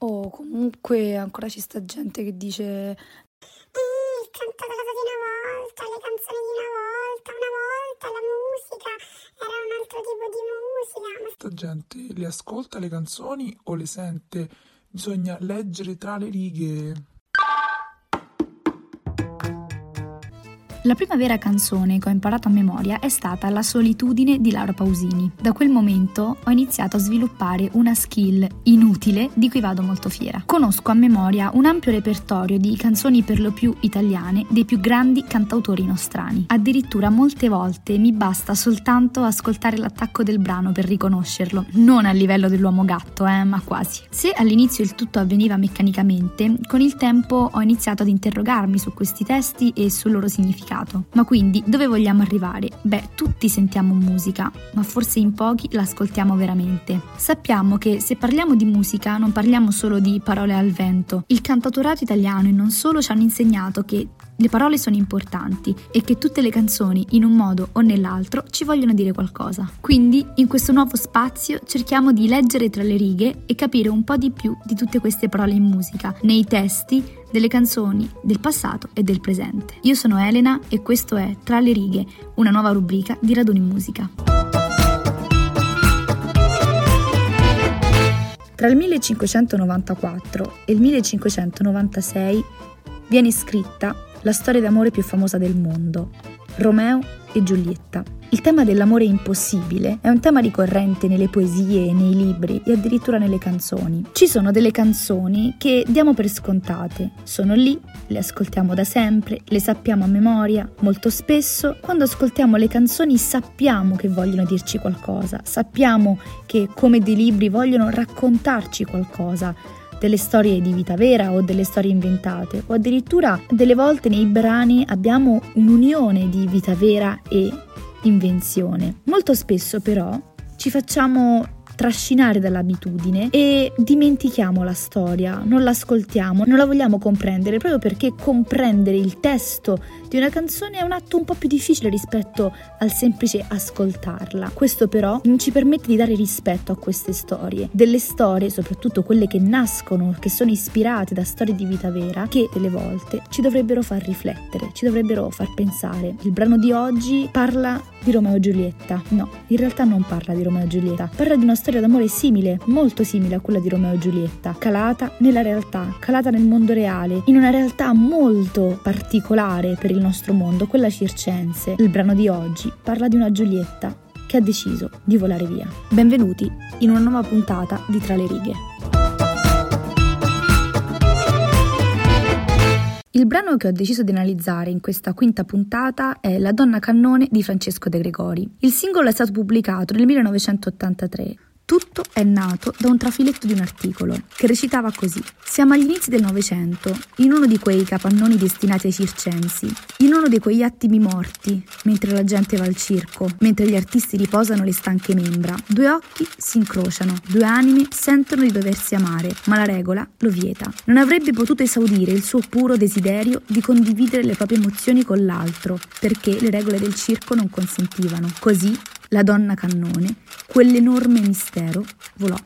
O comunque ancora ci sta gente che dice il cantato di una volta, le canzoni di una volta, una volta la musica era un altro tipo di musica. Questa gente le ascolta le canzoni o le sente? Bisogna leggere tra le righe. La prima vera canzone che ho imparato a memoria è stata La solitudine di Laura Pausini. Da quel momento ho iniziato a sviluppare una skill inutile di cui vado molto fiera. Conosco a memoria un ampio repertorio di canzoni per lo più italiane dei più grandi cantautori nostrani. Addirittura molte volte mi basta soltanto ascoltare l'attacco del brano per riconoscerlo, non a livello dell'uomo gatto, eh, ma quasi. Se all'inizio il tutto avveniva meccanicamente, con il tempo ho iniziato ad interrogarmi su questi testi e sul loro significato significato. Ma quindi dove vogliamo arrivare? Beh, tutti sentiamo musica, ma forse in pochi l'ascoltiamo veramente. Sappiamo che se parliamo di musica non parliamo solo di parole al vento. Il cantautorato italiano e non solo ci hanno insegnato che le parole sono importanti e che tutte le canzoni, in un modo o nell'altro, ci vogliono dire qualcosa. Quindi, in questo nuovo spazio, cerchiamo di leggere tra le righe e capire un po' di più di tutte queste parole in musica, nei testi, delle canzoni del passato e del presente. Io sono Elena e questo è Tra le righe, una nuova rubrica di Raduni Musica. Tra il 1594 e il 1596 viene scritta la storia d'amore più famosa del mondo, Romeo e Giulietta. Il tema dell'amore impossibile è un tema ricorrente nelle poesie, nei libri e addirittura nelle canzoni. Ci sono delle canzoni che diamo per scontate, sono lì, le ascoltiamo da sempre, le sappiamo a memoria. Molto spesso, quando ascoltiamo le canzoni, sappiamo che vogliono dirci qualcosa, sappiamo che come dei libri vogliono raccontarci qualcosa, delle storie di vita vera o delle storie inventate, o addirittura delle volte nei brani abbiamo un'unione di vita vera e invenzione. Molto spesso però ci facciamo trascinare dall'abitudine e dimentichiamo la storia, non l'ascoltiamo, non la vogliamo comprendere proprio perché comprendere il testo di una canzone è un atto un po' più difficile rispetto al semplice ascoltarla. Questo però non ci permette di dare rispetto a queste storie, delle storie, soprattutto quelle che nascono, che sono ispirate da storie di vita vera, che delle volte ci dovrebbero far riflettere, ci dovrebbero far pensare. Il brano di oggi parla di Romeo e Giulietta. No, in realtà non parla di Romeo e Giulietta, parla di una storia d'amore simile, molto simile a quella di Romeo e Giulietta, calata nella realtà, calata nel mondo reale, in una realtà molto particolare per il nostro mondo, quella circense. Il brano di oggi parla di una Giulietta che ha deciso di volare via. Benvenuti in una nuova puntata di Tra le righe. Il brano che ho deciso di analizzare in questa quinta puntata è La donna cannone di Francesco De Gregori. Il singolo è stato pubblicato nel 1983 tutto è nato da un trafiletto di un articolo che recitava così: Siamo agli inizi del Novecento, in uno di quei capannoni destinati ai circensi, in uno di quegli attimi morti, mentre la gente va al circo, mentre gli artisti riposano le stanche membra. Due occhi si incrociano, due anime sentono di doversi amare, ma la regola lo vieta. Non avrebbe potuto esaudire il suo puro desiderio di condividere le proprie emozioni con l'altro, perché le regole del circo non consentivano. Così la donna cannone, quell'enorme mistero, volò.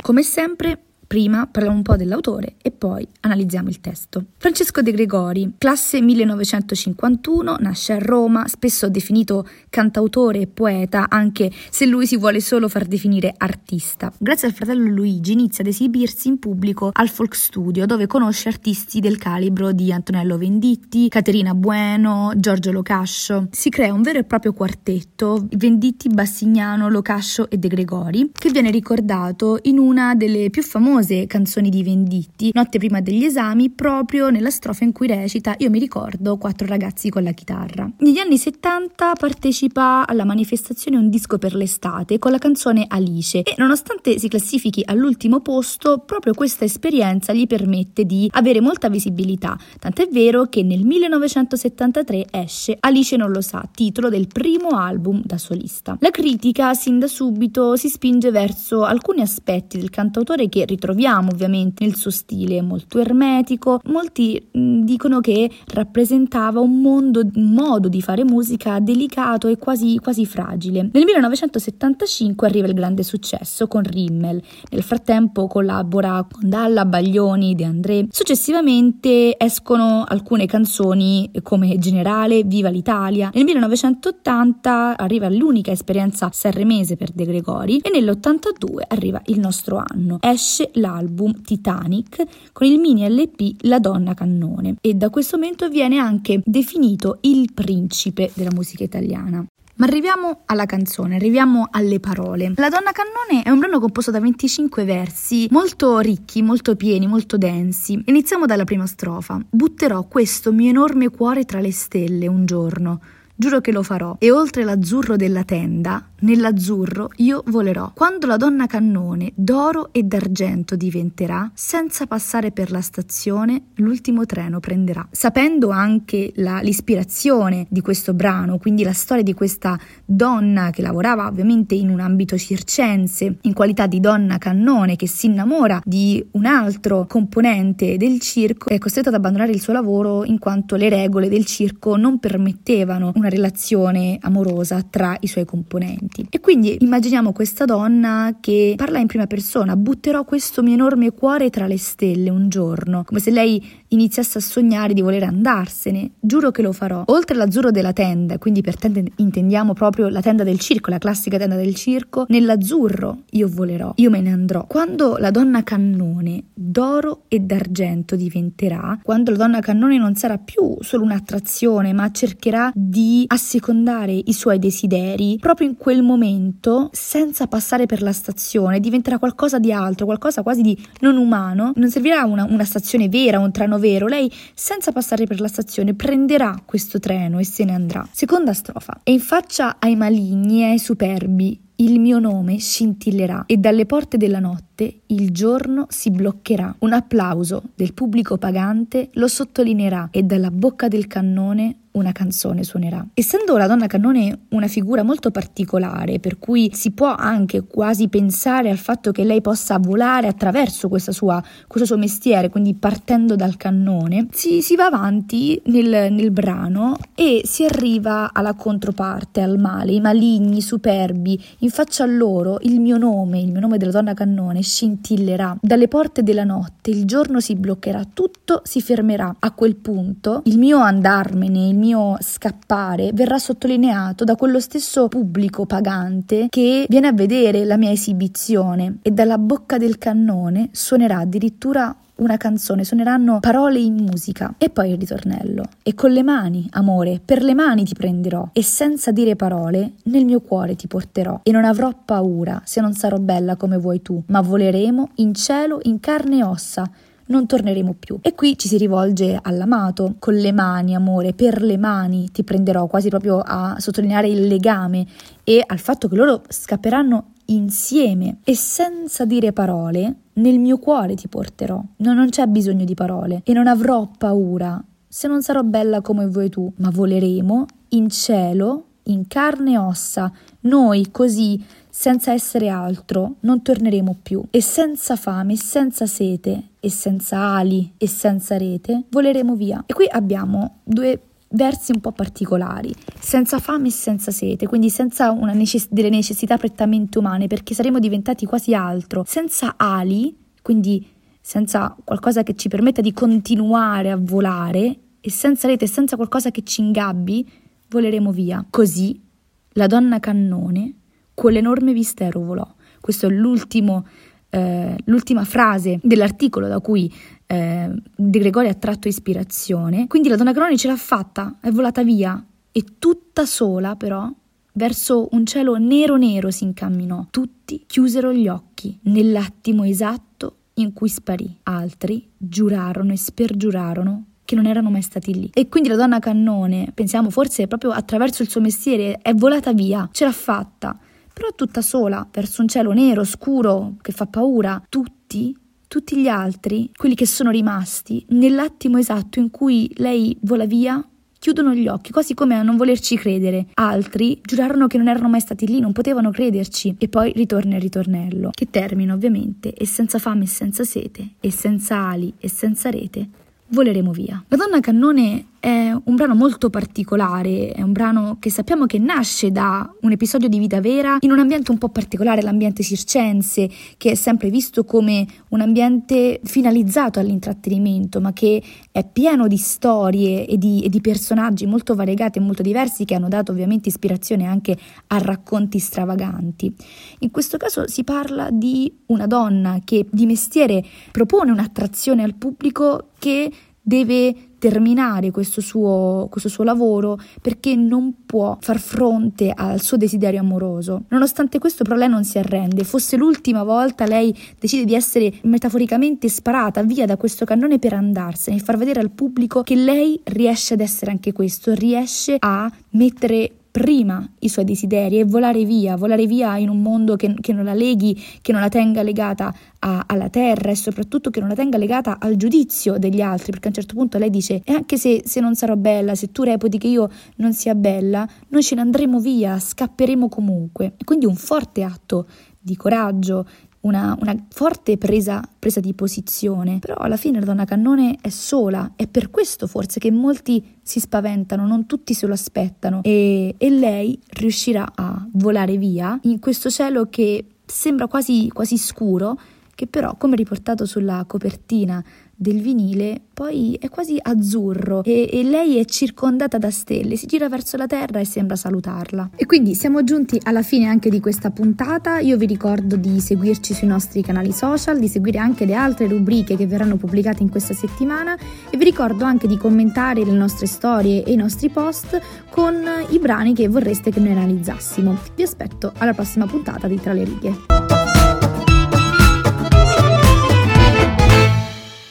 Come sempre, Prima parliamo un po' dell'autore e poi analizziamo il testo. Francesco De Gregori, classe 1951, nasce a Roma, spesso definito cantautore e poeta, anche se lui si vuole solo far definire artista. Grazie al fratello Luigi inizia ad esibirsi in pubblico al Folk Studio, dove conosce artisti del calibro di Antonello Venditti, Caterina Bueno, Giorgio Locascio. Si crea un vero e proprio quartetto, Venditti, Bassignano, Locascio e De Gregori, che viene ricordato in una delle più famose famose canzoni di Venditti, notte prima degli esami, proprio nella strofa in cui recita Io mi ricordo quattro ragazzi con la chitarra. Negli anni 70 partecipa alla manifestazione Un disco per l'estate con la canzone Alice e nonostante si classifichi all'ultimo posto, proprio questa esperienza gli permette di avere molta visibilità, tant'è vero che nel 1973 esce Alice non lo sa, titolo del primo album da solista. La critica sin da subito si spinge verso alcuni aspetti del cantautore che ritrova ritroviamo ovviamente nel suo stile molto ermetico. Molti mh, dicono che rappresentava un mondo, un modo di fare musica delicato e quasi, quasi fragile. Nel 1975 arriva il grande successo con Rimmel. Nel frattempo collabora con Dalla, Baglioni, De André. Successivamente escono alcune canzoni come Generale, Viva l'Italia. Nel 1980 arriva l'unica esperienza sanremese per De Gregori e nell'82 arriva il nostro anno. Esce l'album Titanic con il mini LP La donna cannone e da questo momento viene anche definito il principe della musica italiana. Ma arriviamo alla canzone, arriviamo alle parole. La donna cannone è un brano composto da 25 versi, molto ricchi, molto pieni, molto densi. Iniziamo dalla prima strofa. Butterò questo mio enorme cuore tra le stelle un giorno. Giuro che lo farò. E oltre l'azzurro della tenda, Nell'azzurro io volerò. Quando la donna cannone d'oro e d'argento diventerà, senza passare per la stazione, l'ultimo treno prenderà. Sapendo anche la, l'ispirazione di questo brano, quindi la storia di questa donna che lavorava ovviamente in un ambito circense, in qualità di donna cannone che si innamora di un altro componente del circo, è costretta ad abbandonare il suo lavoro in quanto le regole del circo non permettevano una relazione amorosa tra i suoi componenti sentimenti. E quindi immaginiamo questa donna che parla in prima persona, butterò questo mio enorme cuore tra le stelle un giorno, come se lei iniziasse a sognare di voler andarsene. Giuro che lo farò. Oltre all'azzurro della tenda, quindi per tenda intendiamo proprio la tenda del circo, la classica tenda del circo, nell'azzurro io volerò, io me ne andrò. Quando la donna cannone d'oro e d'argento diventerà, quando la donna cannone non sarà più solo un'attrazione, ma cercherà di assecondare i suoi desideri, proprio in quel momento, senza passare per la stazione, diventerà qualcosa di altro, qualcosa quasi di non umano. Non servirà una, una stazione vera, un treno vero, lei senza passare per la stazione prenderà questo treno e se ne andrà. Seconda strofa. E in faccia ai maligni e ai superbi il mio nome scintillerà e dalle porte della notte il giorno si bloccherà. Un applauso del pubblico pagante lo sottolineerà e dalla bocca del cannone una canzone suonerà. Essendo la donna cannone una figura molto particolare, per cui si può anche quasi pensare al fatto che lei possa volare attraverso sua, questo suo mestiere, quindi partendo dal cannone, si, si va avanti nel, nel, brano e si arriva alla controparte, al male, i maligni, superbi, in faccia a loro il mio nome, il mio nome della donna cannone scintillerà. Dalle porte della notte il giorno si bloccherà, tutto si fermerà. A quel punto il mio andarmene, il mio scappare verrà sottolineato da quello stesso pubblico pagante che viene a vedere la mia esibizione e dalla bocca del cannone suonerà addirittura una canzone, suoneranno parole in musica e poi il ritornello. E con le mani, amore, per le mani ti prenderò e senza dire parole nel mio cuore ti porterò e non avrò paura se non sarò bella come vuoi tu, ma voleremo in cielo in carne e ossa non torneremo più. E qui ci si rivolge all'amato, con le mani, amore, per le mani ti prenderò, quasi proprio a sottolineare il legame e al fatto che loro scapperanno insieme e senza dire parole, nel mio cuore ti porterò. No, non c'è bisogno di parole e non avrò paura se non sarò bella come vuoi tu, ma voleremo in cielo, in carne e ossa, noi così senza essere altro, non torneremo più e senza fame, senza sete e senza ali e senza rete, voleremo via. E qui abbiamo due versi un po' particolari, senza fame e senza sete, quindi senza necess- delle necessità prettamente umane, perché saremo diventati quasi altro, senza ali, quindi senza qualcosa che ci permetta di continuare a volare, e senza rete, senza qualcosa che ci ingabbi, voleremo via. Così la donna cannone con l'enorme mistero volò. Questo è l'ultimo, eh, l'ultima frase dell'articolo da cui eh, De Gregori ha tratto ispirazione. Quindi la donna Croni ce l'ha fatta, è volata via e tutta sola però verso un cielo nero nero si incamminò. Tutti chiusero gli occhi nell'attimo esatto in cui sparì. Altri giurarono e spergiurarono che non erano mai stati lì. E quindi la donna cannone, pensiamo forse proprio attraverso il suo mestiere, è volata via, ce l'ha fatta però tutta sola, verso un cielo nero, scuro, che fa paura. Tutti, tutti gli altri, quelli che sono rimasti, nell'attimo esatto in cui lei vola via, chiudono gli occhi, quasi come a non volerci credere. Altri giurarono che non erano mai stati lì, non potevano crederci. E poi ritorna il ritornello, che termina ovviamente e senza fame e senza sete, e senza ali e senza rete, voleremo via. La donna cannone è un brano molto particolare, è un brano che sappiamo che nasce da un episodio di vita vera in un ambiente un po' particolare, l'ambiente circense, che è sempre visto come un ambiente finalizzato all'intrattenimento, ma che è pieno di storie e di, e di personaggi molto variegati e molto diversi che hanno dato ovviamente ispirazione anche a racconti stravaganti. In questo caso si parla di una donna che di mestiere propone un'attrazione al pubblico che deve terminare questo suo, questo suo, lavoro perché non può far fronte al suo desiderio amoroso. Nonostante questo, però, lei non si arrende. Fosse l'ultima volta, lei decide di essere metaforicamente sparata via da questo cannone per andarsene e far vedere al pubblico che lei riesce ad essere anche questo, riesce a mettere prima i suoi desideri e volare via, volare via in un mondo che, che non la leghi, che non la tenga legata a, alla terra e soprattutto che non la tenga legata al giudizio degli altri, perché a un certo punto lei dice, e anche se, se non sarò bella, se tu reputi che io non sia bella, noi ce ne andremo via, scapperemo comunque. E quindi un forte atto di coraggio, una, una forte presa, presa, di posizione, però alla fine la donna cannone è sola, è per questo forse che molti si spaventano, non tutti se lo aspettano. E, e lei riuscirà a volare via in questo cielo che sembra quasi, quasi scuro, che però, come riportato sulla copertina del vinile, poi è quasi azzurro e, e, lei è circondata da stelle, si gira verso la terra e sembra salutarla. E quindi siamo giunti alla fine anche di questa puntata, io vi ricordo di seguirci sui nostri canali social, di seguire anche le altre rubriche che verranno pubblicate in questa settimana e vi ricordo anche di commentare le nostre storie e i nostri post con i brani che vorreste che noi analizzassimo. Vi aspetto alla prossima puntata di Tra le righe.